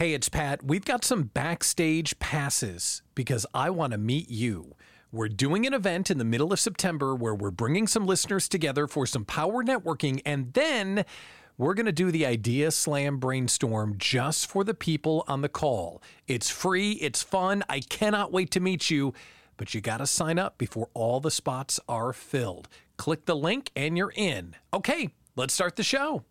Hey, it's Pat. We've got some backstage passes because I want to meet you. We're doing an event in the middle of September where we're bringing some listeners together for some power networking, and then we're going to do the Idea Slam brainstorm just for the people on the call. It's free, it's fun. I cannot wait to meet you, but you got to sign up before all the spots are filled. Click the link and you're in. Okay, let's start the show.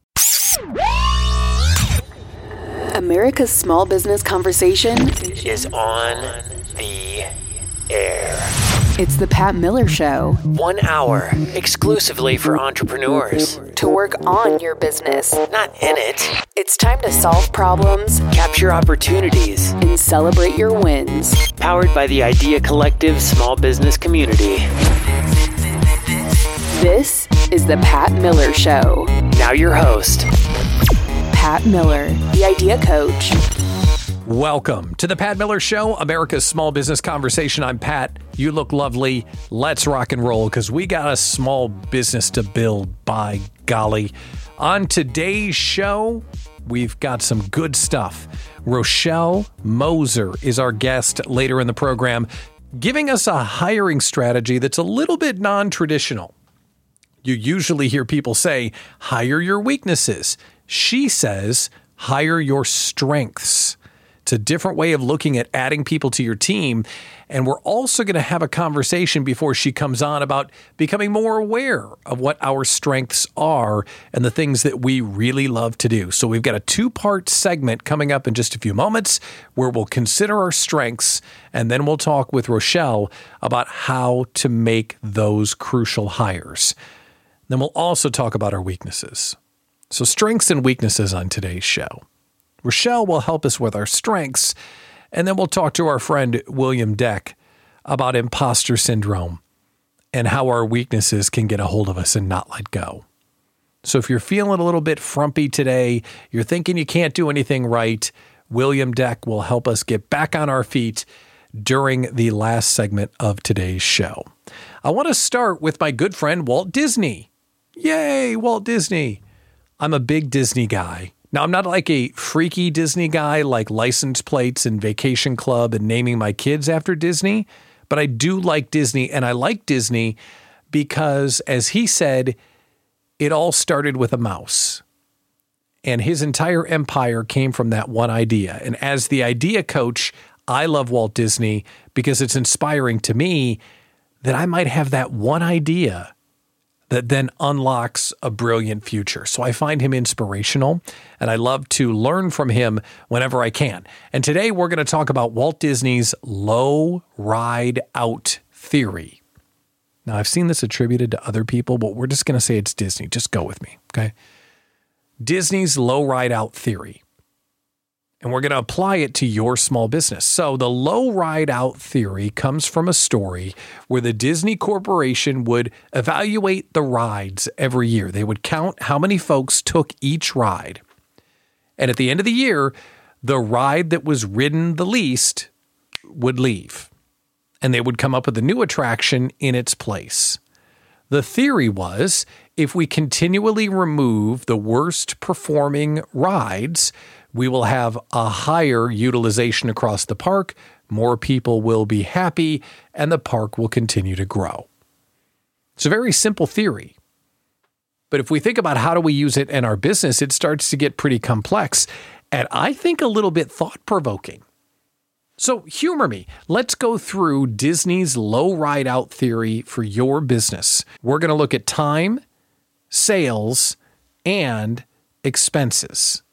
America's small business conversation is on the air. It's the Pat Miller Show. One hour exclusively for entrepreneurs. To work on your business, not in it. It's time to solve problems, capture opportunities, and celebrate your wins. Powered by the Idea Collective small business community. This is the Pat Miller Show. Now, your host, Pat Miller, the Idea Coach. Welcome to the Pat Miller Show, America's small business conversation. I'm Pat. You look lovely. Let's rock and roll because we got a small business to build, by golly. On today's show, we've got some good stuff. Rochelle Moser is our guest later in the program, giving us a hiring strategy that's a little bit non traditional. You usually hear people say, hire your weaknesses. She says, hire your strengths. It's a different way of looking at adding people to your team. And we're also going to have a conversation before she comes on about becoming more aware of what our strengths are and the things that we really love to do. So we've got a two part segment coming up in just a few moments where we'll consider our strengths and then we'll talk with Rochelle about how to make those crucial hires. Then we'll also talk about our weaknesses. So, strengths and weaknesses on today's show. Rochelle will help us with our strengths, and then we'll talk to our friend William Deck about imposter syndrome and how our weaknesses can get a hold of us and not let go. So, if you're feeling a little bit frumpy today, you're thinking you can't do anything right, William Deck will help us get back on our feet during the last segment of today's show. I want to start with my good friend Walt Disney. Yay, Walt Disney! I'm a big Disney guy. Now, I'm not like a freaky Disney guy like license plates and vacation club and naming my kids after Disney, but I do like Disney. And I like Disney because, as he said, it all started with a mouse. And his entire empire came from that one idea. And as the idea coach, I love Walt Disney because it's inspiring to me that I might have that one idea that then unlocks a brilliant future. So I find him inspirational and I love to learn from him whenever I can. And today we're going to talk about Walt Disney's low ride out theory. Now, I've seen this attributed to other people, but we're just going to say it's Disney. Just go with me, okay? Disney's low ride out theory and we're going to apply it to your small business. So, the low ride out theory comes from a story where the Disney Corporation would evaluate the rides every year. They would count how many folks took each ride. And at the end of the year, the ride that was ridden the least would leave. And they would come up with a new attraction in its place. The theory was if we continually remove the worst performing rides, we will have a higher utilization across the park, more people will be happy, and the park will continue to grow. It's a very simple theory. But if we think about how do we use it in our business, it starts to get pretty complex and I think a little bit thought provoking. So, humor me. Let's go through Disney's low ride out theory for your business. We're going to look at time, sales, and expenses.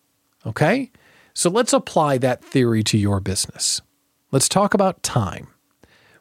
Okay? So let's apply that theory to your business. Let's talk about time.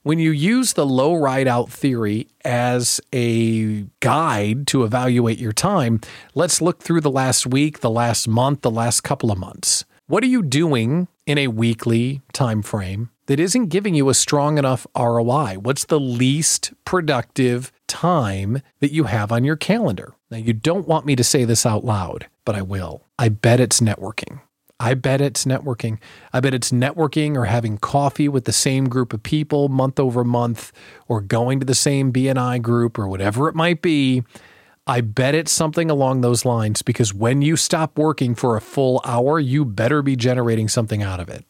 When you use the low ride out theory as a guide to evaluate your time, let's look through the last week, the last month, the last couple of months. What are you doing in a weekly time frame that isn't giving you a strong enough ROI? What's the least productive time that you have on your calendar? Now, you don't want me to say this out loud, but I will. I bet it's networking. I bet it's networking. I bet it's networking or having coffee with the same group of people month over month or going to the same BNI group or whatever it might be. I bet it's something along those lines because when you stop working for a full hour, you better be generating something out of it.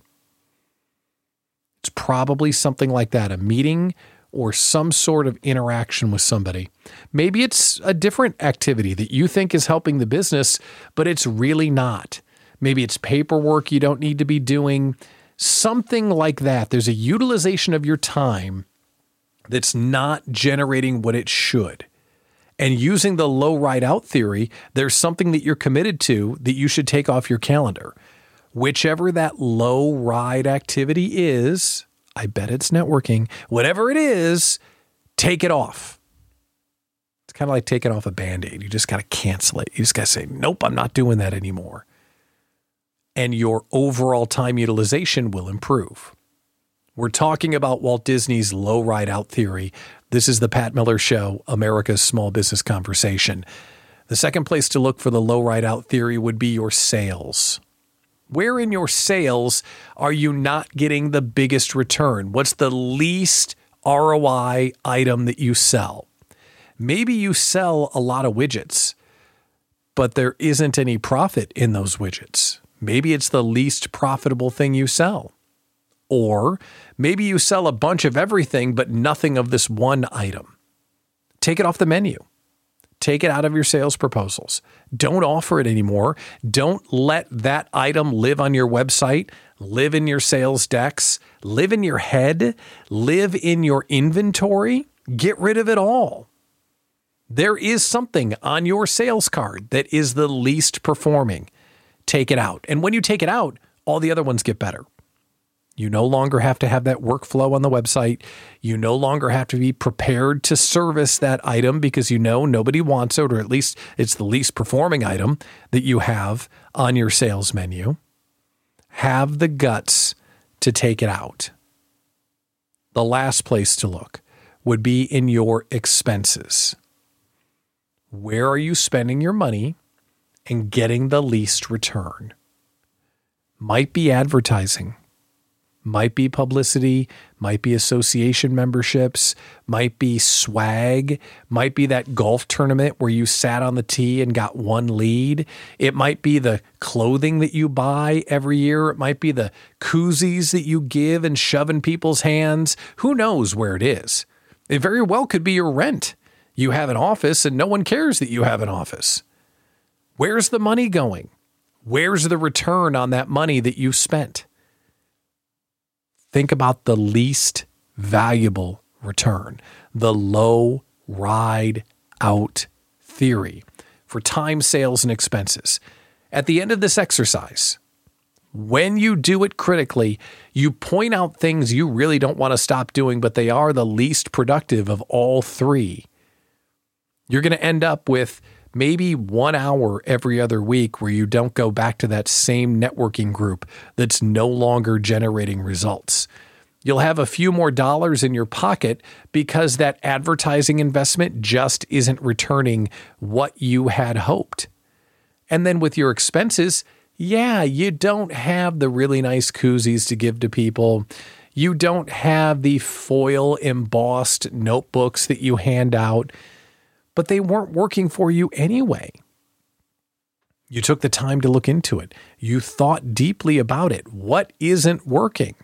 It's probably something like that a meeting or some sort of interaction with somebody. Maybe it's a different activity that you think is helping the business, but it's really not. Maybe it's paperwork you don't need to be doing, something like that. There's a utilization of your time that's not generating what it should. And using the low ride out theory, there's something that you're committed to that you should take off your calendar. Whichever that low ride activity is, I bet it's networking. Whatever it is, take it off. It's kind of like taking off a band aid. You just got to cancel it. You just got to say, nope, I'm not doing that anymore. And your overall time utilization will improve. We're talking about Walt Disney's low ride out theory. This is the Pat Miller Show, America's small business conversation. The second place to look for the low ride out theory would be your sales. Where in your sales are you not getting the biggest return? What's the least ROI item that you sell? Maybe you sell a lot of widgets, but there isn't any profit in those widgets. Maybe it's the least profitable thing you sell. Or maybe you sell a bunch of everything, but nothing of this one item. Take it off the menu. Take it out of your sales proposals. Don't offer it anymore. Don't let that item live on your website, live in your sales decks, live in your head, live in your inventory. Get rid of it all. There is something on your sales card that is the least performing. Take it out. And when you take it out, all the other ones get better. You no longer have to have that workflow on the website. You no longer have to be prepared to service that item because you know nobody wants it, or at least it's the least performing item that you have on your sales menu. Have the guts to take it out. The last place to look would be in your expenses. Where are you spending your money and getting the least return? Might be advertising might be publicity, might be association memberships, might be swag, might be that golf tournament where you sat on the tee and got one lead. It might be the clothing that you buy every year. It might be the koozies that you give and shove in people's hands. Who knows where it is? It very well could be your rent. You have an office and no one cares that you have an office. Where's the money going? Where's the return on that money that you spent? Think about the least valuable return, the low ride out theory for time, sales, and expenses. At the end of this exercise, when you do it critically, you point out things you really don't want to stop doing, but they are the least productive of all three. You're going to end up with maybe one hour every other week where you don't go back to that same networking group that's no longer generating results. You'll have a few more dollars in your pocket because that advertising investment just isn't returning what you had hoped. And then with your expenses, yeah, you don't have the really nice koozies to give to people. You don't have the foil embossed notebooks that you hand out but they weren't working for you anyway. You took the time to look into it. You thought deeply about it. What isn't working?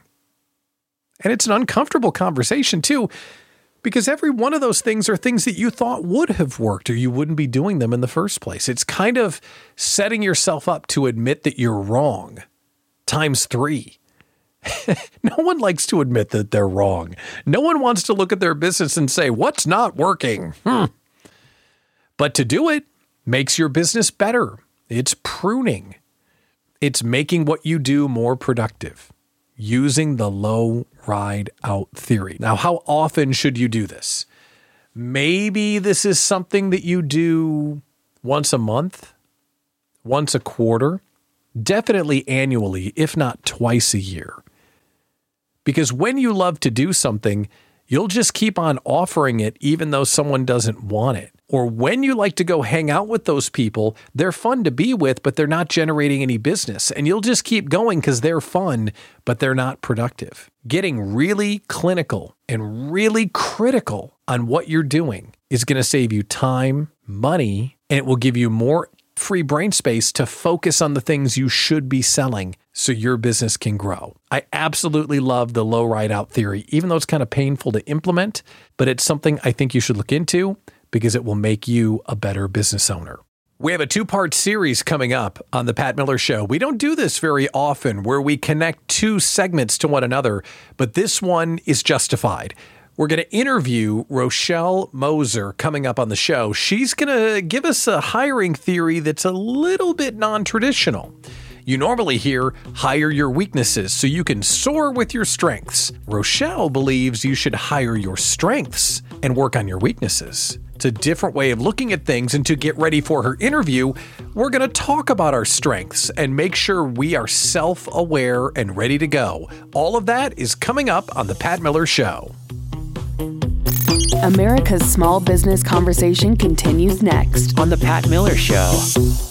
And it's an uncomfortable conversation, too, because every one of those things are things that you thought would have worked or you wouldn't be doing them in the first place. It's kind of setting yourself up to admit that you're wrong times three. no one likes to admit that they're wrong. No one wants to look at their business and say, What's not working? Hmm. But to do it makes your business better. It's pruning. It's making what you do more productive using the low ride out theory. Now, how often should you do this? Maybe this is something that you do once a month, once a quarter, definitely annually, if not twice a year. Because when you love to do something, you'll just keep on offering it even though someone doesn't want it or when you like to go hang out with those people, they're fun to be with, but they're not generating any business. And you'll just keep going because they're fun, but they're not productive. Getting really clinical and really critical on what you're doing is going to save you time, money and it will give you more free brain space to focus on the things you should be selling so your business can grow. I absolutely love the low ride out theory, even though it's kind of painful to implement, but it's something I think you should look into because it will make you a better business owner. We have a two part series coming up on The Pat Miller Show. We don't do this very often where we connect two segments to one another, but this one is justified. We're going to interview Rochelle Moser coming up on the show. She's going to give us a hiring theory that's a little bit non traditional. You normally hear hire your weaknesses so you can soar with your strengths. Rochelle believes you should hire your strengths and work on your weaknesses. It's a different way of looking at things, and to get ready for her interview, we're going to talk about our strengths and make sure we are self aware and ready to go. All of that is coming up on The Pat Miller Show. America's small business conversation continues next. On The Pat Miller Show.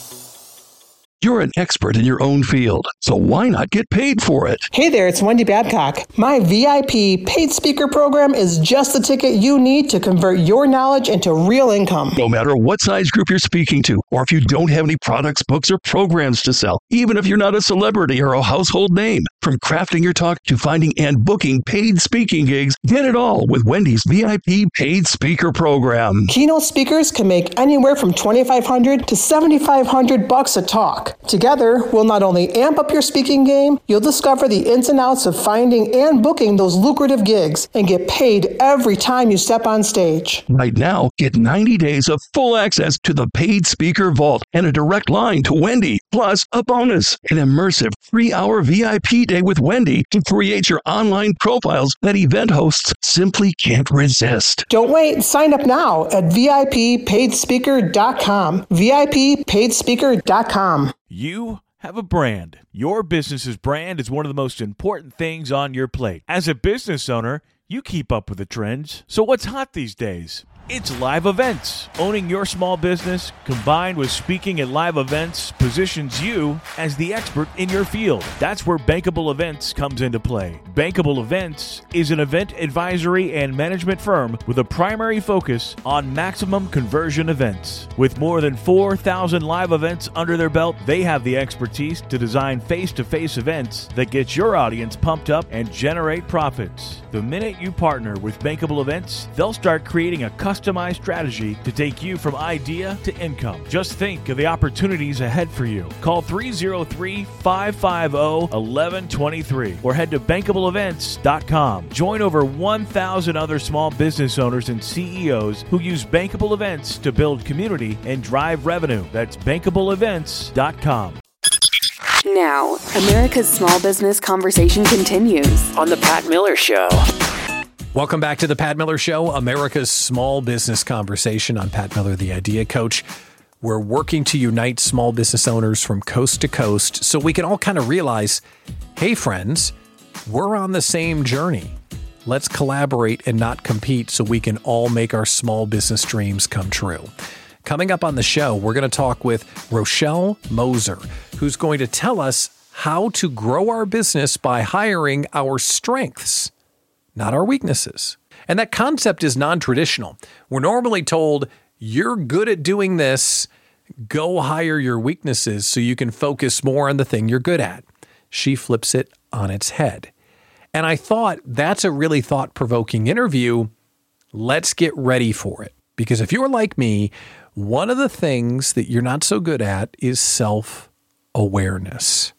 You're an expert in your own field, so why not get paid for it? Hey there, it's Wendy Babcock. My VIP paid speaker program is just the ticket you need to convert your knowledge into real income. No matter what size group you're speaking to, or if you don't have any products, books, or programs to sell, even if you're not a celebrity or a household name, from crafting your talk to finding and booking paid speaking gigs, get it all with Wendy's VIP paid speaker program. Keynote speakers can make anywhere from 2500 to 7500 bucks a talk. Together, we'll not only amp up your speaking game, you'll discover the ins and outs of finding and booking those lucrative gigs and get paid every time you step on stage. Right now, get 90 days of full access to the paid speaker vault and a direct line to Wendy, plus a bonus an immersive three hour VIP day with Wendy to create your online profiles that event hosts simply can't resist. Don't wait, sign up now at VIPpaidspeaker.com. VIPpaidspeaker.com. You have a brand. Your business's brand is one of the most important things on your plate. As a business owner, you keep up with the trends. So, what's hot these days? It's live events. Owning your small business combined with speaking at live events positions you as the expert in your field. That's where Bankable Events comes into play. Bankable Events is an event advisory and management firm with a primary focus on maximum conversion events. With more than 4,000 live events under their belt, they have the expertise to design face to face events that get your audience pumped up and generate profits. The minute you partner with Bankable Events, they'll start creating a customized strategy to take you from idea to income. Just think of the opportunities ahead for you. Call 303 550 1123 or head to bankableevents.com. Join over 1,000 other small business owners and CEOs who use Bankable Events to build community and drive revenue. That's bankableevents.com. Now, America's small business conversation continues. On The Pat Miller Show. Welcome back to the Pat Miller Show, America's small business conversation. I'm Pat Miller, the idea coach. We're working to unite small business owners from coast to coast so we can all kind of realize hey, friends, we're on the same journey. Let's collaborate and not compete so we can all make our small business dreams come true. Coming up on the show, we're going to talk with Rochelle Moser, who's going to tell us how to grow our business by hiring our strengths not our weaknesses. And that concept is non traditional. We're normally told, you're good at doing this, go hire your weaknesses so you can focus more on the thing you're good at. She flips it on its head. And I thought that's a really thought provoking interview. Let's get ready for it. Because if you're like me, one of the things that you're not so good at is self awareness.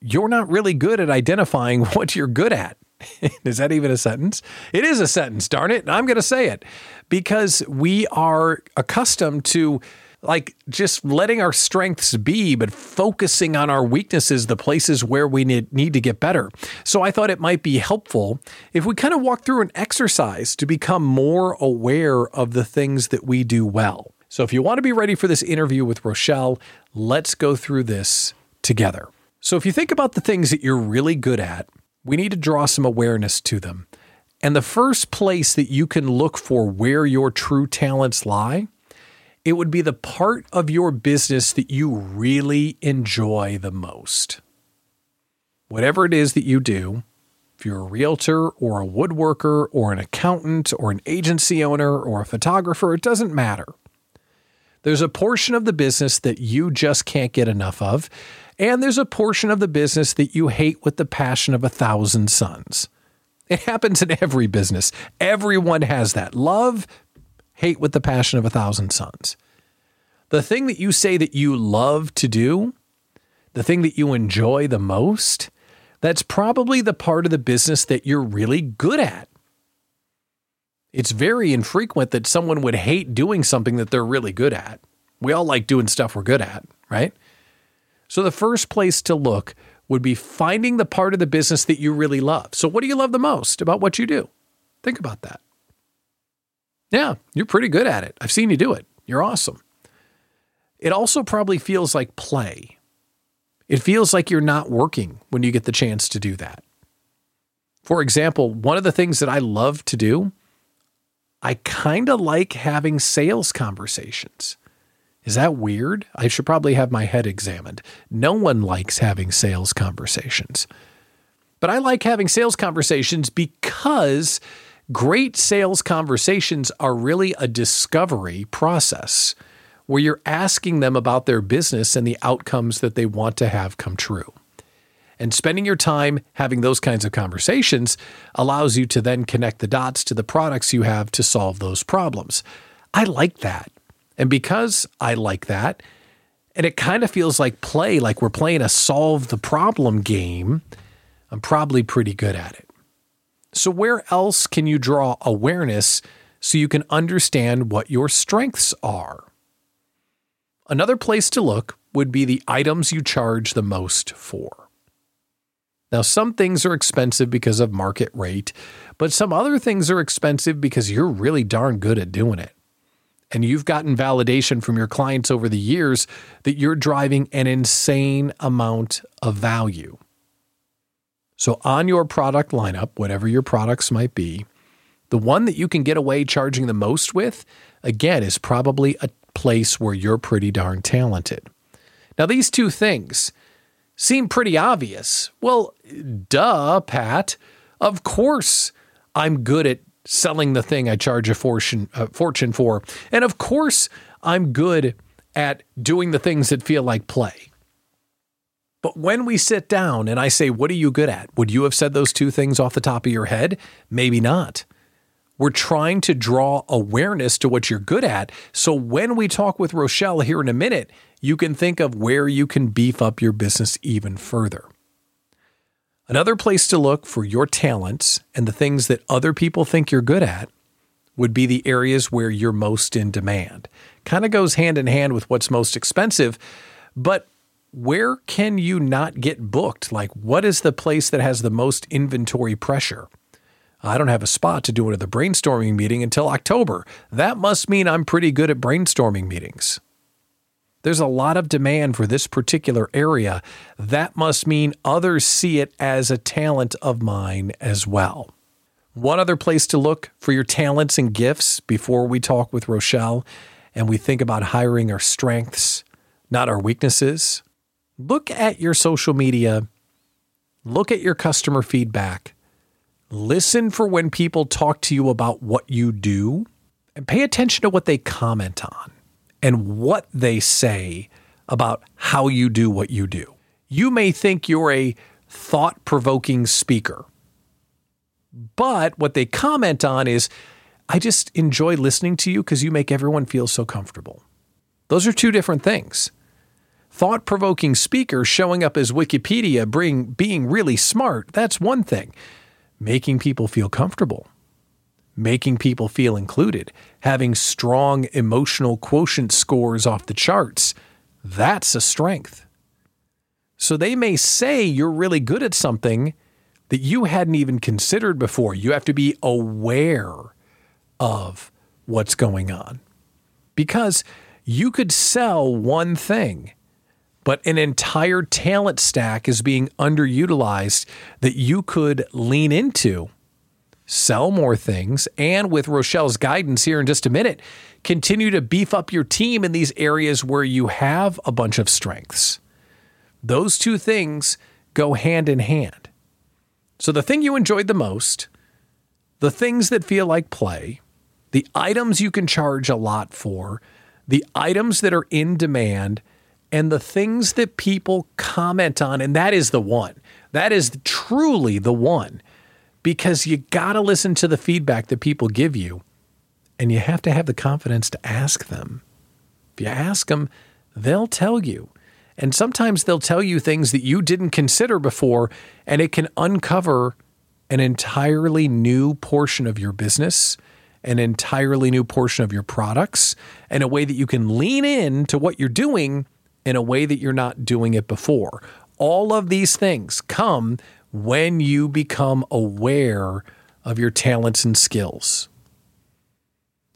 You're not really good at identifying what you're good at. is that even a sentence? It is a sentence, darn it. I'm going to say it because we are accustomed to like just letting our strengths be, but focusing on our weaknesses, the places where we need, need to get better. So I thought it might be helpful if we kind of walk through an exercise to become more aware of the things that we do well. So if you want to be ready for this interview with Rochelle, let's go through this together. So if you think about the things that you're really good at, we need to draw some awareness to them. And the first place that you can look for where your true talents lie, it would be the part of your business that you really enjoy the most. Whatever it is that you do, if you're a realtor or a woodworker or an accountant or an agency owner or a photographer, it doesn't matter. There's a portion of the business that you just can't get enough of, and there's a portion of the business that you hate with the passion of a thousand suns. It happens in every business. Everyone has that. Love, hate with the passion of a thousand suns. The thing that you say that you love to do, the thing that you enjoy the most, that's probably the part of the business that you're really good at. It's very infrequent that someone would hate doing something that they're really good at. We all like doing stuff we're good at, right? So the first place to look would be finding the part of the business that you really love. So, what do you love the most about what you do? Think about that. Yeah, you're pretty good at it. I've seen you do it. You're awesome. It also probably feels like play. It feels like you're not working when you get the chance to do that. For example, one of the things that I love to do, I kind of like having sales conversations. Is that weird? I should probably have my head examined. No one likes having sales conversations. But I like having sales conversations because great sales conversations are really a discovery process where you're asking them about their business and the outcomes that they want to have come true. And spending your time having those kinds of conversations allows you to then connect the dots to the products you have to solve those problems. I like that. And because I like that, and it kind of feels like play, like we're playing a solve the problem game, I'm probably pretty good at it. So, where else can you draw awareness so you can understand what your strengths are? Another place to look would be the items you charge the most for. Now, some things are expensive because of market rate, but some other things are expensive because you're really darn good at doing it. And you've gotten validation from your clients over the years that you're driving an insane amount of value. So, on your product lineup, whatever your products might be, the one that you can get away charging the most with, again, is probably a place where you're pretty darn talented. Now, these two things seem pretty obvious. Well, duh, Pat. Of course, I'm good at selling the thing I charge a fortune, a fortune for. And of course, I'm good at doing the things that feel like play. But when we sit down and I say, What are you good at? Would you have said those two things off the top of your head? Maybe not. We're trying to draw awareness to what you're good at. So when we talk with Rochelle here in a minute, you can think of where you can beef up your business even further. Another place to look for your talents and the things that other people think you're good at would be the areas where you're most in demand. Kind of goes hand in hand with what's most expensive, but where can you not get booked? Like, what is the place that has the most inventory pressure? I don't have a spot to do another brainstorming meeting until October. That must mean I'm pretty good at brainstorming meetings. There's a lot of demand for this particular area. That must mean others see it as a talent of mine as well. One other place to look for your talents and gifts before we talk with Rochelle and we think about hiring our strengths, not our weaknesses. Look at your social media, look at your customer feedback Listen for when people talk to you about what you do and pay attention to what they comment on and what they say about how you do what you do. You may think you're a thought provoking speaker, but what they comment on is, I just enjoy listening to you because you make everyone feel so comfortable. Those are two different things. Thought provoking speaker showing up as Wikipedia, bring, being really smart, that's one thing making people feel comfortable, making people feel included, having strong emotional quotient scores off the charts. That's a strength. So they may say you're really good at something that you hadn't even considered before. You have to be aware of what's going on because you could sell one thing but an entire talent stack is being underutilized that you could lean into, sell more things, and with Rochelle's guidance here in just a minute, continue to beef up your team in these areas where you have a bunch of strengths. Those two things go hand in hand. So, the thing you enjoyed the most, the things that feel like play, the items you can charge a lot for, the items that are in demand and the things that people comment on. And that is the one. That is truly the one because you got to listen to the feedback that people give you and you have to have the confidence to ask them. If you ask them, they'll tell you. And sometimes they'll tell you things that you didn't consider before, and it can uncover an entirely new portion of your business, an entirely new portion of your products, and a way that you can lean in to what you're doing in a way that you're not doing it before. All of these things come when you become aware of your talents and skills.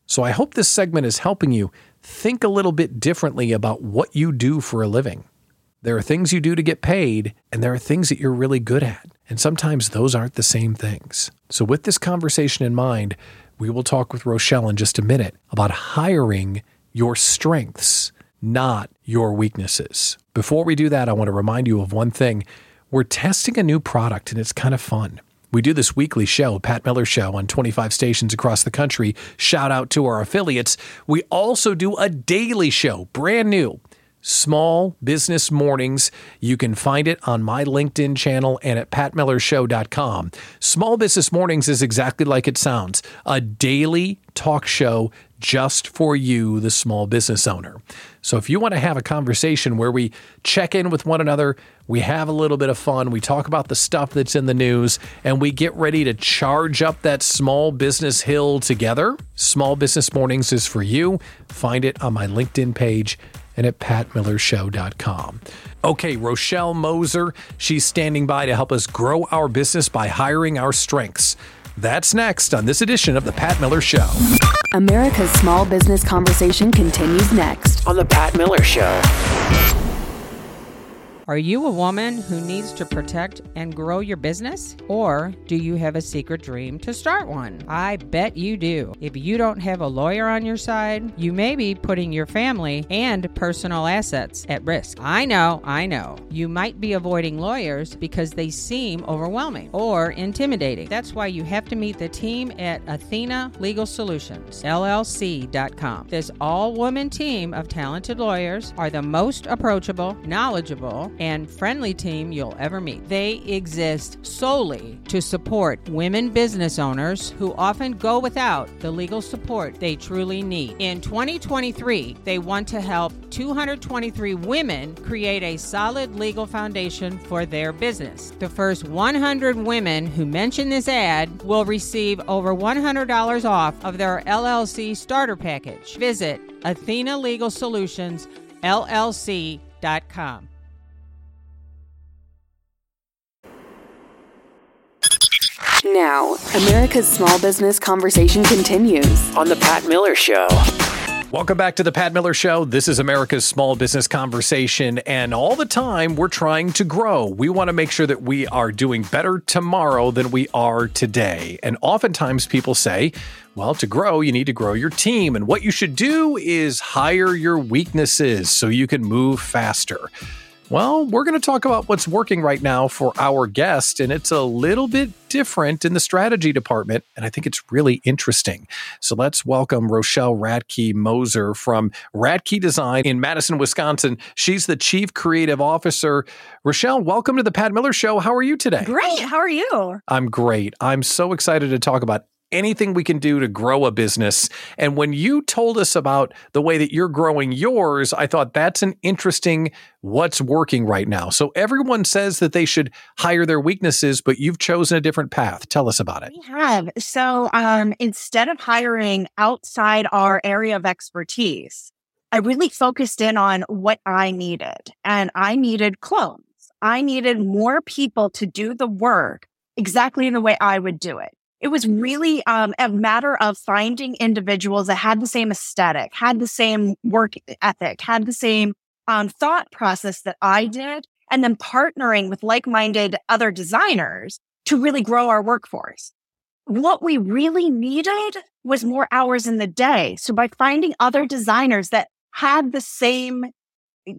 So I hope this segment is helping you think a little bit differently about what you do for a living. There are things you do to get paid, and there are things that you're really good at. And sometimes those aren't the same things. So, with this conversation in mind, we will talk with Rochelle in just a minute about hiring your strengths, not your weaknesses. Before we do that, I want to remind you of one thing. We're testing a new product, and it's kind of fun. We do this weekly show, Pat Miller Show, on 25 stations across the country. Shout out to our affiliates. We also do a daily show, brand new. Small Business Mornings. You can find it on my LinkedIn channel and at patmillershow.com. Small Business Mornings is exactly like it sounds a daily talk show just for you, the small business owner. So if you want to have a conversation where we check in with one another, we have a little bit of fun, we talk about the stuff that's in the news, and we get ready to charge up that small business hill together, Small Business Mornings is for you. Find it on my LinkedIn page and at patmillershow.com. Okay, Rochelle Moser, she's standing by to help us grow our business by hiring our strengths. That's next on this edition of The Pat Miller Show. America's Small Business Conversation continues next. On The Pat Miller Show. Are you a woman who needs to protect and grow your business? Or do you have a secret dream to start one? I bet you do. If you don't have a lawyer on your side, you may be putting your family and personal assets at risk. I know, I know. You might be avoiding lawyers because they seem overwhelming or intimidating. That's why you have to meet the team at Athena Legal Solutions, LLC.com. This all woman team of talented lawyers are the most approachable, knowledgeable, and friendly team you'll ever meet. They exist solely to support women business owners who often go without the legal support they truly need. In 2023, they want to help 223 women create a solid legal foundation for their business. The first 100 women who mention this ad will receive over $100 off of their LLC starter package. Visit Athena Legal Solutions. Now, America's Small Business Conversation continues. On The Pat Miller Show. Welcome back to the Pat Miller Show. This is America's small business conversation. And all the time, we're trying to grow. We want to make sure that we are doing better tomorrow than we are today. And oftentimes, people say, well, to grow, you need to grow your team. And what you should do is hire your weaknesses so you can move faster. Well, we're going to talk about what's working right now for our guest, and it's a little bit different in the strategy department, and I think it's really interesting. So let's welcome Rochelle Ratkaj Moser from Ratkaj Design in Madison, Wisconsin. She's the Chief Creative Officer. Rochelle, welcome to the Pat Miller Show. How are you today? Great. How are you? I'm great. I'm so excited to talk about anything we can do to grow a business. And when you told us about the way that you're growing yours, I thought that's an interesting what's working right now. So everyone says that they should hire their weaknesses, but you've chosen a different path. Tell us about it. We have. So um, instead of hiring outside our area of expertise, I really focused in on what I needed. And I needed clones. I needed more people to do the work exactly in the way I would do it. It was really um, a matter of finding individuals that had the same aesthetic, had the same work ethic, had the same um, thought process that I did, and then partnering with like minded other designers to really grow our workforce. What we really needed was more hours in the day. So by finding other designers that had the same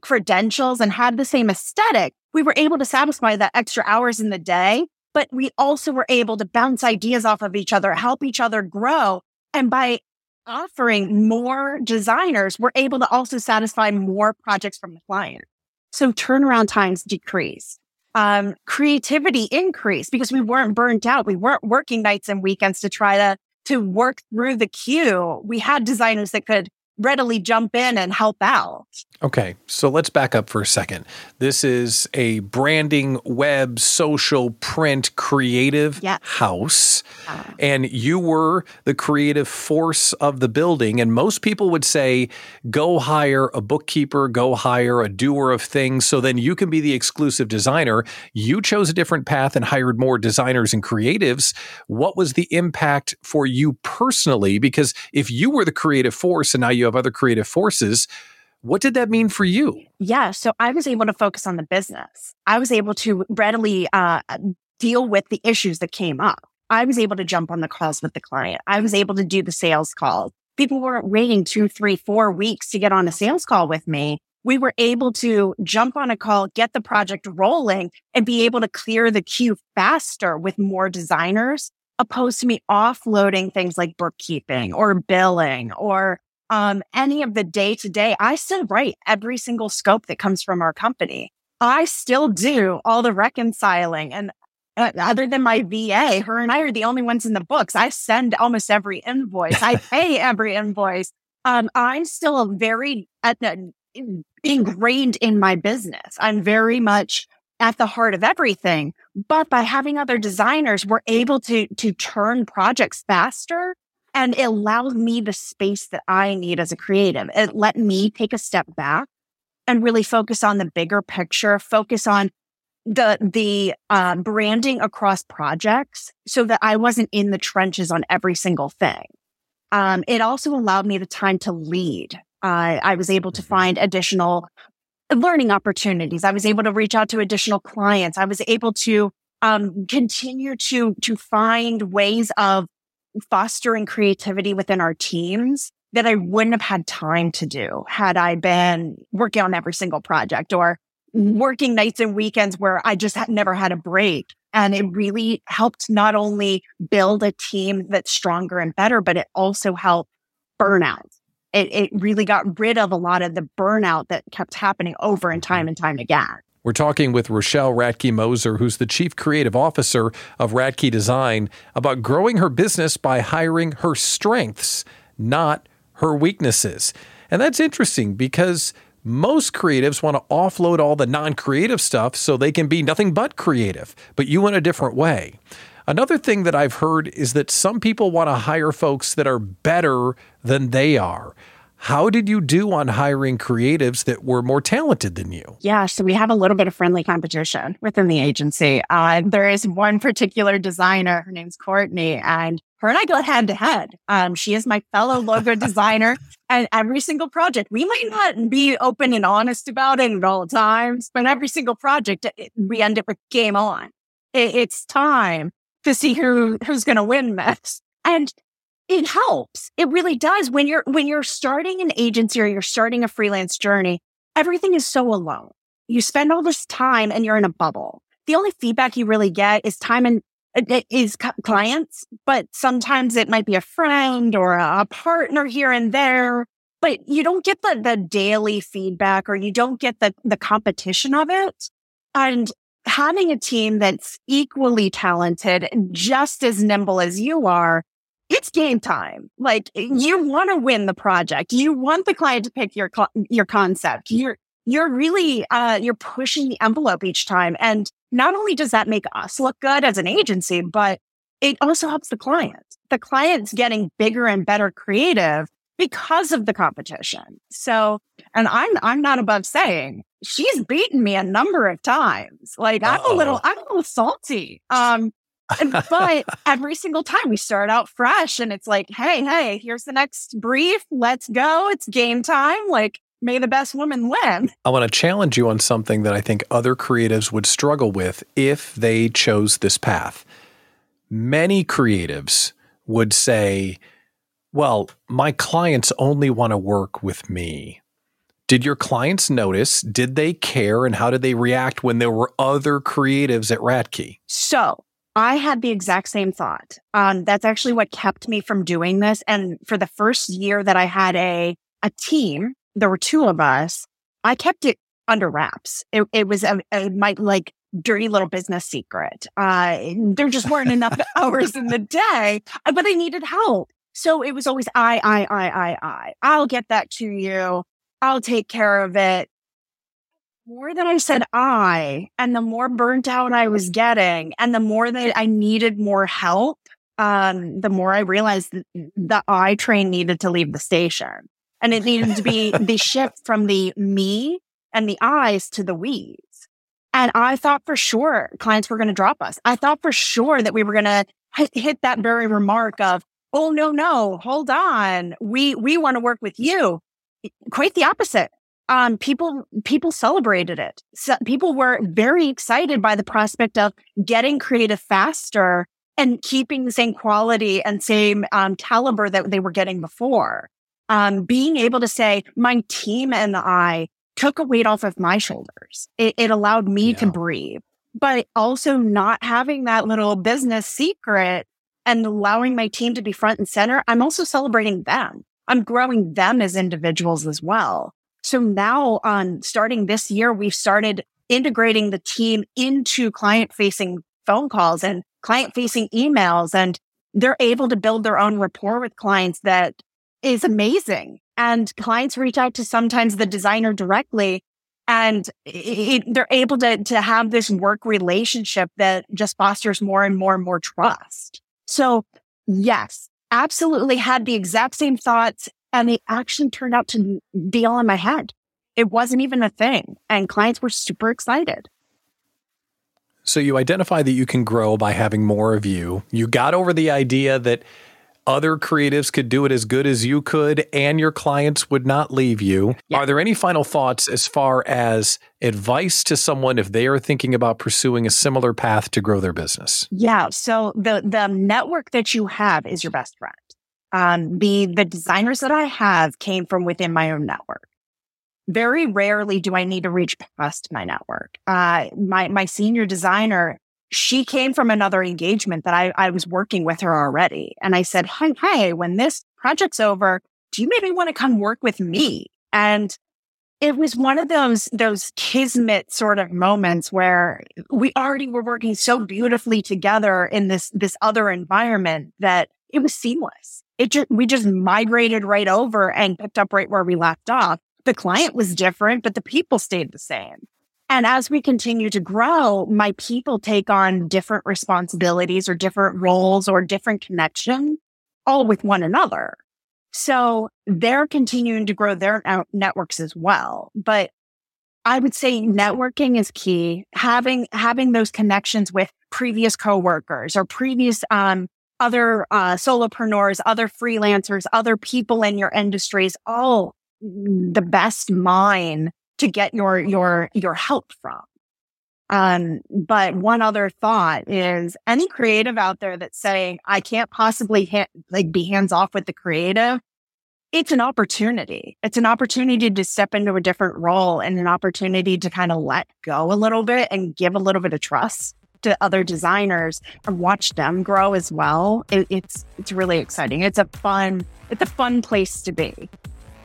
credentials and had the same aesthetic, we were able to satisfy that extra hours in the day but we also were able to bounce ideas off of each other, help each other grow. And by offering more designers, we're able to also satisfy more projects from the client. So turnaround times decrease. Um, creativity increased because we weren't burnt out. We weren't working nights and weekends to try to, to work through the queue. We had designers that could readily jump in and help out. Okay, so let's back up for a second. This is a branding, web, social, print, creative Yes. house. And you were the creative force of the building. And most people would say, go hire a bookkeeper, go hire a doer of things, so then you can be the exclusive designer. You chose a different path and hired more designers and creatives. What was the impact for you personally? Because if you were the creative force and now you have other creative forces, what did that mean for you? Yeah. So I was able to focus on the business. I was able to readily uh, deal with the issues that came up. I was able to jump on the calls with the client. I was able to do the sales calls. People weren't waiting two, three, four weeks to get on a sales call with me. We were able to jump on a call, get the project rolling and be able to clear the queue faster with more designers opposed to me offloading things like bookkeeping or billing or um, any of the day to day, I still write every single scope that comes from our company. I still do all the reconciling. And uh, other than my VA, her and I are the only ones in the books. I send almost every invoice. I pay every invoice. Um, I'm still very at the, ingrained in my business. I'm very much at the heart of everything. But by having other designers, we're able to to turn projects faster and it allowed me the space that I need as a creative. It let me take a step back and really focus on the bigger picture, focus on the the uh, branding across projects, so that I wasn't in the trenches on every single thing. Um, it also allowed me the time to lead. Uh, I was able to find additional learning opportunities. I was able to reach out to additional clients. I was able to um, continue to to find ways of fostering creativity within our teams that I wouldn't have had time to do had I been working on every single project or mm-hmm. working nights and weekends where I just had never had a break. And it really helped not only build a team that's stronger and better, but it also helped burnout. It, it really got rid of a lot of the burnout that kept happening over and mm-hmm. time and time again. We're talking with Rochelle Ratkaj Moser, who's the Chief Creative Officer of Ratkaj Design, about growing her business by hiring her strengths, not her weaknesses. And that's interesting because most creatives want to offload all the non creative stuff so they can be nothing but creative, but you went a different way. Another thing that I've heard is that some people want to hire folks that are better than they are. How did you do on hiring creatives that were more talented than you? Yeah, so we have a little bit of friendly competition within the agency. Uh, there is one particular designer, her name's Courtney, and her and I go head to head. Um, she is my fellow logo designer. And every single project, we might not be open and honest about it at all times, but every single project, it, we end up with game on. It, it's time to see who who's going to win this. And it helps. It really does. When you're when you're starting an agency or you're starting a freelance journey, everything is so alone. You spend all this time and you're in a bubble. The only feedback you really get is time and it is clients, but sometimes it might be a friend or a partner here and there. But you don't get the the daily feedback or you don't get the the competition of it. And having a team that's equally talented just as nimble as you are, it's game time. Like you want to win the project. You want the client to pick your your concept. You're you're really uh, you're pushing the envelope each time, and not only does that make us look good as an agency, but it also helps the client. The client's getting bigger and better creative because of the competition. So, and I'm I'm not above saying she's beaten me a number of times. Like I'm Uh-oh. a little I'm a little salty. Um, but every single time we start out fresh and it's like, hey, hey, here's the next brief. Let's go. It's game time. Like, may the best woman win. I want to challenge you on something that I think other creatives would struggle with if they chose this path. Many creatives would say, well, my clients only want to work with me. Did your clients notice? Did they care? And how did they react when there were other creatives at Ratkaj? So I had the exact same thought. Um, that's actually what kept me from doing this. And for the first year that I had a, a team, there were two of us. I kept it under wraps. It, it was a, a, my like dirty little business secret. Uh, there just weren't enough hours in the day, uh, but I needed help. So it was always I, I, I, I, I. I'll get that to you. I'll take care of it more that I said I, and the more burnt out I was getting, and the more that I needed more help, um, the more I realized that the I train needed to leave the station. And it needed to be the shift from the me and the eyes to the we's. And I thought for sure clients were going to drop us. I thought for sure that we were going to hit that very remark of, Oh, no, no, hold on. We, we want to work with you. Quite the opposite um, people people celebrated it. So people were very excited by the prospect of getting creative faster and keeping the same quality and same um, caliber that they were getting before. Um, being able to say, my team and I took a weight off of my shoulders. It, it allowed me yeah. to breathe, but also not having that little business secret and allowing my team to be front and center. I'm also celebrating them. I'm growing them as individuals as well. So now on starting this year, we've started integrating the team into client facing phone calls and client facing emails and they're able to build their own rapport with clients that is amazing. And clients reach out to sometimes the designer directly and it, they're able to, to have this work relationship that just fosters more and more and more trust. So yes, absolutely had the exact same thoughts and the action turned out to be all in my head. It wasn't even a thing. And clients were super excited. So you identify that you can grow by having more of you. You got over the idea that other creatives could do it as good as you could and your clients would not leave you. Yeah. Are there any final thoughts as far as advice to someone if they are thinking about pursuing a similar path to grow their business? Yeah. So the the network that you have is your best friend um, the the designers that I have came from within my own network. Very rarely do I need to reach past my network. Uh, my my senior designer, she came from another engagement that I, I was working with her already, and I said, "Hey, hi, when this project's over, do you maybe want to come work with me?" And it was one of those those kismet sort of moments where we already were working so beautifully together in this this other environment that it was seamless it just, we just migrated right over and picked up right where we left off. The client was different, but the people stayed the same. And as we continue to grow, my people take on different responsibilities or different roles or different connections all with one another. So they're continuing to grow their networks as well. But I would say networking is key. Having, having those connections with previous coworkers or previous, um, other uh, solopreneurs, other freelancers, other people in your industries, all the best mine to get your your your help from. Um, but one other thought is any creative out there that's saying I can't possibly ha- like be hands off with the creative. It's an opportunity. It's an opportunity to step into a different role and an opportunity to kind of let go a little bit and give a little bit of trust to other designers and watch them grow as well. It, it's it's really exciting. It's a fun it's a fun place to be.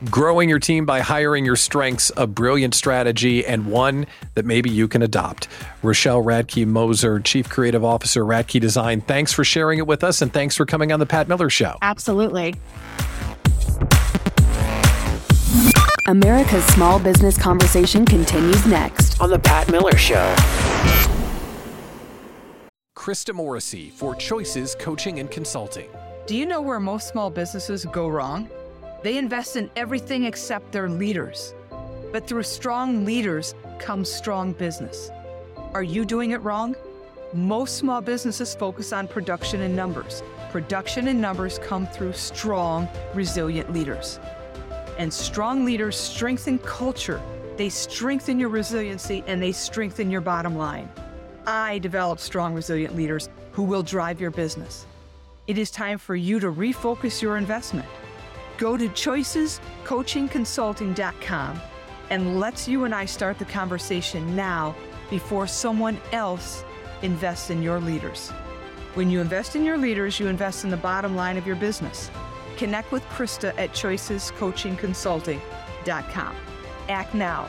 Growing your team by hiring your strengths, a brilliant strategy and one that maybe you can adopt. Rochelle Ratkaj Moser, Chief Creative Officer, Ratkaj Design, thanks for sharing it with us and thanks for coming on the Pat Miller Show. Absolutely. America's Small Business Conversation continues next on The Pat Miller Show. Krista Morrissey for Choices Coaching and Consulting. Do you know where most small businesses go wrong? They invest in everything except their leaders. But through strong leaders comes strong business. Are you doing it wrong? Most small businesses focus on production and numbers. Production and numbers come through strong, resilient leaders. And strong leaders strengthen culture, they strengthen your resiliency, and they strengthen your bottom line. I develop strong, resilient leaders who will drive your business. It is time for you to refocus your investment. Go to choicescoachingconsulting.com and let's you and I start the conversation now before someone else invests in your leaders. When you invest in your leaders, you invest in the bottom line of your business. Connect with Krista at choicescoachingconsulting.com. Act now.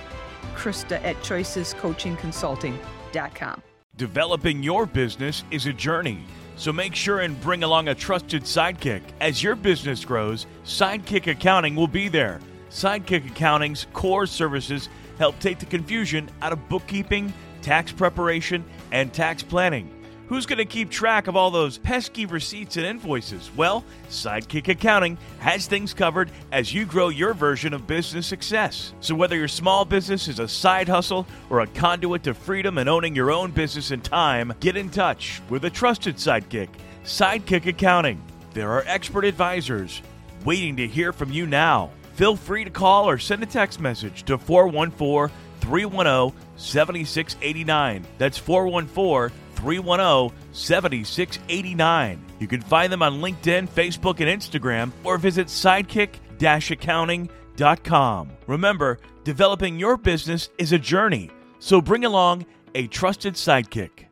Krista at choicescoachingconsulting.com. Developing your business is a journey, so make sure and bring along a trusted sidekick. As your business grows, Sidekick Accounting will be there. Sidekick Accounting's core services help take the confusion out of bookkeeping, tax preparation, and tax planning. Who's going to keep track of all those pesky receipts and invoices? Well, Sidekick Accounting has things covered as you grow your version of business success. So, whether your small business is a side hustle or a conduit to freedom and owning your own business in time, get in touch with a trusted sidekick, Sidekick Accounting. There are expert advisors waiting to hear from you now. Feel free to call or send a text message to 414 310 7689. That's 414 310 7689. You can find them on LinkedIn, Facebook, and Instagram, or visit sidekick accounting.com. Remember, developing your business is a journey, so bring along a trusted sidekick.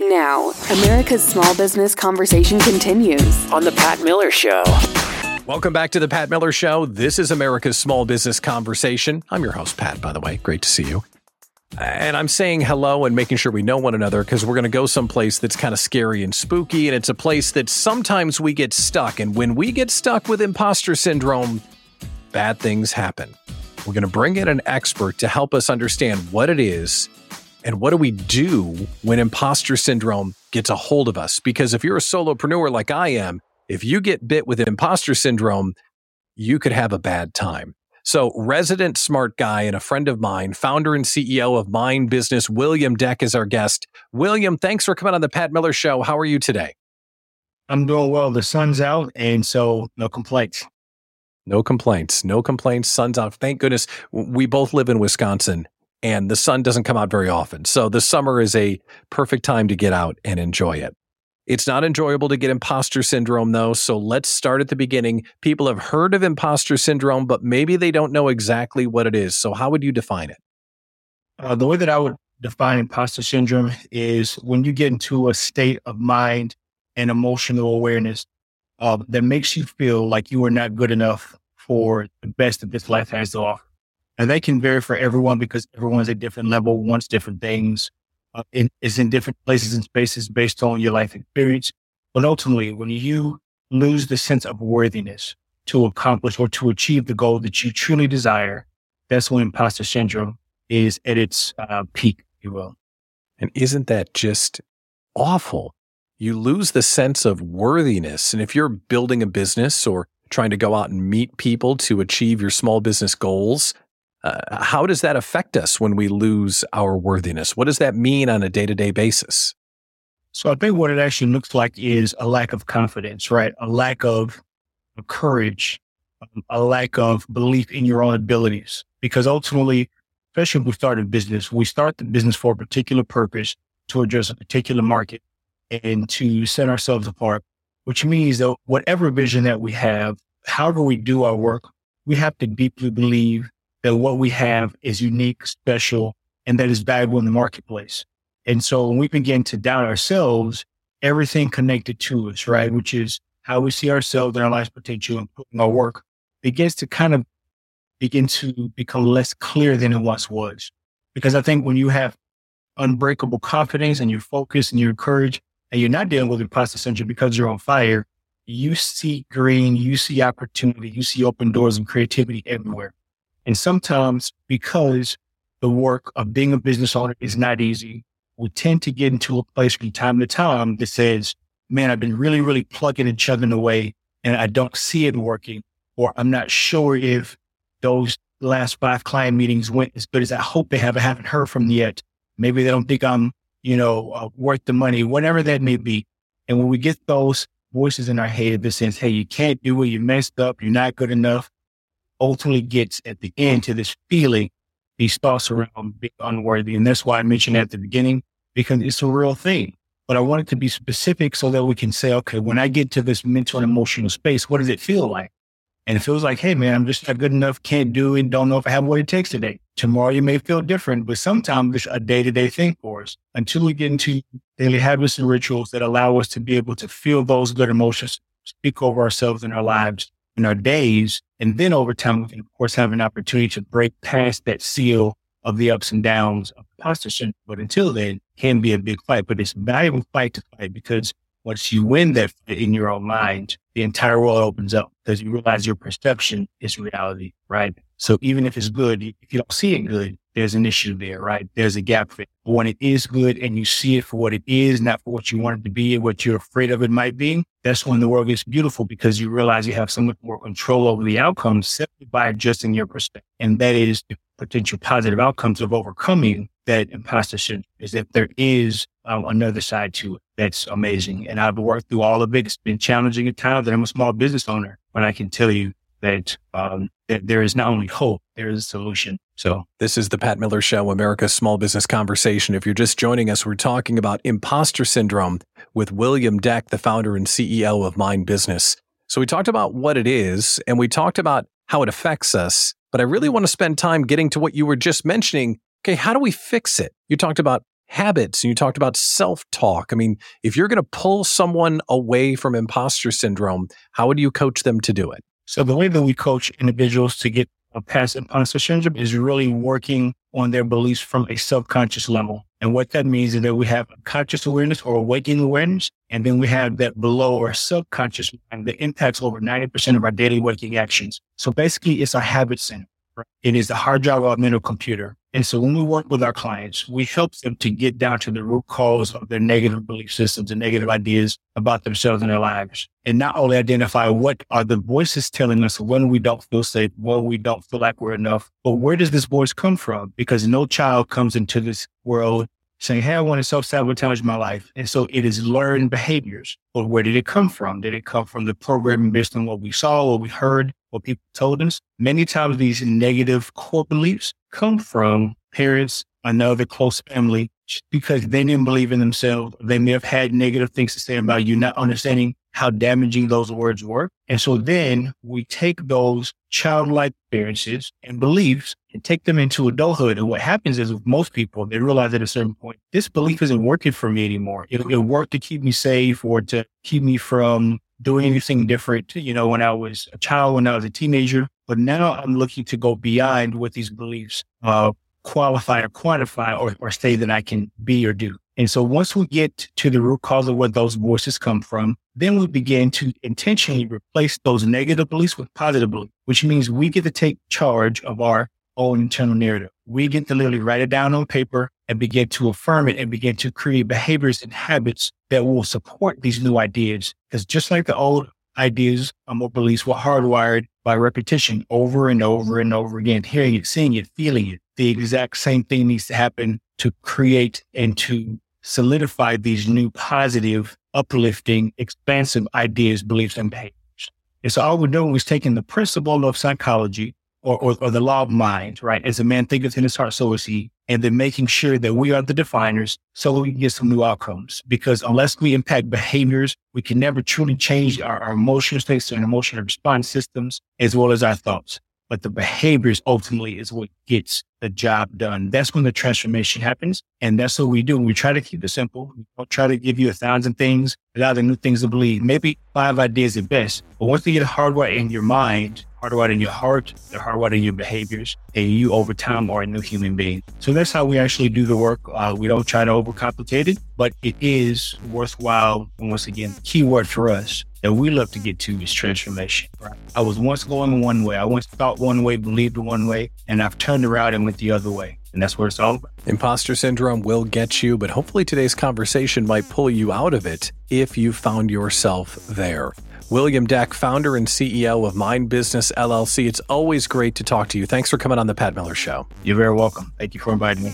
Now, America's Small Business Conversation continues. On The Pat Miller Show. Welcome back to the Pat Miller Show. This is America's Small Business Conversation. I'm your host, Pat, by the way. Great to see you. And I'm saying hello and making sure we know one another because we're going to go someplace that's kind of scary and spooky. And it's a place that sometimes we get stuck. And when we get stuck with imposter syndrome, bad things happen. We're going to bring in an expert to help us understand what it is and what do we do when imposter syndrome gets a hold of us. Because if you're a solopreneur like I am, if you get bit with imposter syndrome, you could have a bad time. So, resident smart guy and a friend of mine, founder and CEO of Mind Business, William Deck, is our guest. William, thanks for coming on the Pat Miller Show. How are you today? I'm doing well. The sun's out, and so no complaints. No complaints. No complaints. Sun's out. Thank goodness. We both live in Wisconsin, and the sun doesn't come out very often. So, the summer is a perfect time to get out and enjoy it. It's not enjoyable to get imposter syndrome, though. So let's start at the beginning. People have heard of imposter syndrome, but maybe they don't know exactly what it is. So, how would you define it? Uh, the way that I would define imposter syndrome is when you get into a state of mind and emotional awareness uh, that makes you feel like you are not good enough for the best that this life has to offer. And they can vary for everyone because everyone's at different level, wants different things uh, in, is in different places and spaces based on your life experience. But ultimately, when you lose the sense of worthiness to accomplish or to achieve the goal that you truly desire, that's when imposter syndrome is at its uh, peak, if you will. And isn't that just awful? You lose the sense of worthiness. And if you're building a business or trying to go out and meet people to achieve your small business goals, uh, how does that affect us when we lose our worthiness? What does that mean on a day to day basis? So I think what it actually looks like is a lack of confidence, right? A lack of courage, um, a lack of belief in your own abilities. Because ultimately, especially if we start a business, we start the business for a particular purpose to address a particular market and to set ourselves apart, which means that whatever vision that we have, however we do our work, we have to deeply believe that what we have is unique, special, and that is valuable in the marketplace. And so when we begin to doubt ourselves, everything connected to us, right? Which is how we see ourselves and our life's potential and putting our work begins to kind of begin to become less clear than it once was. Because I think when you have unbreakable confidence and you're focused and you're courage and you're not dealing with imposter syndrome because you're on fire, you see green, you see opportunity, you see open doors and creativity everywhere. And sometimes because the work of being a business owner is not easy, we tend to get into a place from time to time that says, man, I've been really, really plugging and chugging away and I don't see it working, or I'm not sure if those last five client meetings went as good as I hope they have. I haven't heard from them yet. Maybe they don't think I'm, you know, uh, worth the money, whatever that may be. And when we get those voices in our head that says, Hey, you can't do it. You messed up. You're not good enough ultimately gets at the end to this feeling, these thoughts around being unworthy. And that's why I mentioned at the beginning, because it's a real thing. But I want it to be specific so that we can say, okay, when I get to this mental and emotional space, what does it feel like? And it feels like, hey, man, I'm just not good enough, can't do it, don't know if I have what it takes today. Tomorrow you may feel different, but sometimes it's a day to day thing for us until we get into daily habits and rituals that allow us to be able to feel those good emotions, speak over ourselves in our lives, in our days. And then over time, we can, of course, have an opportunity to break past that seal of the ups and downs of syndrome. But until then, can be a big fight, but it's a valuable fight to fight because once you win that in your own mind, the entire world opens up because you realize your perception is reality, right? So even if it's good, if you don't see it good, there's an issue there, right? There's a gap fit. When it is good and you see it for what it is, not for what you want it to be and what you're afraid of it might be, that's when the world gets beautiful because you realize you have so much more control over the outcomes simply by adjusting your perspective. And that is the potential positive outcomes of overcoming that imposter syndrome is that there is um, another side to it that's amazing. And I've worked through all of it. It's been challenging at times. I'm a small business owner, but I can tell you that, um, that there is not only hope, there is a solution. So this is the Pat Miller Show, America's small business conversation. If you're just joining us, we're talking about imposter syndrome with William Deck, the founder and CEO of Mind Business. So we talked about what it is and we talked about how it affects us. But I really want to spend time getting to what you were just mentioning. Okay, how do we fix it? You talked about habits and you talked about self talk. I mean, if you're going to pull someone away from imposter syndrome, how would you coach them to do it? So, the way that we coach individuals to get a past imposter syndrome is really working on their beliefs from a subconscious level. And what that means is that we have conscious awareness or awakening awareness, and then we have that below or subconscious mind that impacts over 90% of our daily waking actions. So basically, it's our habit center. It is the hard drive of our mental computer. And so when we work with our clients, we help them to get down to the root cause of their negative belief systems and negative ideas about themselves and their lives. And not only identify what are the voices telling us when we don't feel safe, when we don't feel like we're enough, but where does this voice come from? Because no child comes into this world saying, Hey, I want to self sabotage my life. And so it is learned behaviors. But where did it come from? Did it come from the programming based on what we saw, what we heard, what people told us? Many times these negative core beliefs come from parents, another close family, because they didn't believe in themselves. They may have had negative things to say about you, not understanding how damaging those words were. And so then we take those childlike experiences and beliefs and take them into adulthood. And what happens is with most people, they realize at a certain point, this belief isn't working for me anymore. It, it worked to keep me safe or to keep me from doing anything different, you know, when I was a child, when I was a teenager. But now I'm looking to go beyond what these beliefs uh, qualify or quantify or, or say that I can be or do. And so once we get to the root cause of where those voices come from, then we begin to intentionally replace those negative beliefs with positive beliefs, which means we get to take charge of our own internal narrative. We get to literally write it down on paper and begin to affirm it and begin to create behaviors and habits that will support these new ideas. Because just like the old ideas or beliefs were hardwired by repetition over and over and over again, hearing it, seeing it, feeling it, the exact same thing needs to happen to create and to solidify these new positive, uplifting, expansive ideas, beliefs, and behaviors. And so all we're doing is taking the principle of psychology or, or, or, the law of mind, right? As a man thinketh in his heart, so is he. And then making sure that we are the definers so we can get some new outcomes. Because unless we impact behaviors, we can never truly change our, our emotional states and emotional response systems as well as our thoughts but the behaviors ultimately is what gets the job done. That's when the transformation happens. And that's what we do. We try to keep it simple. We don't try to give you a thousand things, a lot of new things to believe, maybe five ideas at best. But once you get hardwired in your mind, hardwired in your heart, they're hardwired in your behaviors, and you over time are a new human being. So that's how we actually do the work. Uh, we don't try to overcomplicate it, but it is worthwhile. And once again, key word for us that we love to get to is transformation. Right? I was once going one way. I once thought one way, believed one way, and I've turned around and went the other way. And that's what it's all about. Imposter syndrome will get you, but hopefully today's conversation might pull you out of it if you found yourself there. William Deck, founder and CEO of Mind Business LLC. It's always great to talk to you. Thanks for coming on the Pat Miller Show. You're very welcome. Thank you for inviting me.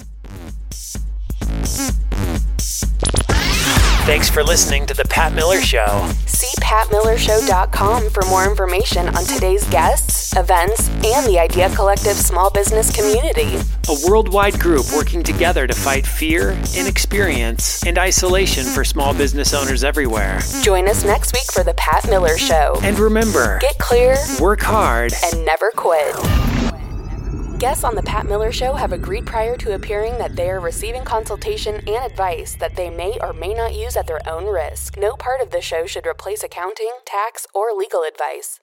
Thanks for listening to The Pat Miller Show. See patmillershow.com for more information on today's events, and the Idea Collective small business community. A worldwide group working together to fight fear, inexperience, and isolation for small business owners everywhere. Join us next week for The Pat Miller Show. And remember, Get clear work hard. and never quit. Guests on The Pat Miller Show have agreed prior to appearing that they are receiving consultation and advice that they may or may not use at their own risk. No part of the show should replace accounting, tax, or legal advice.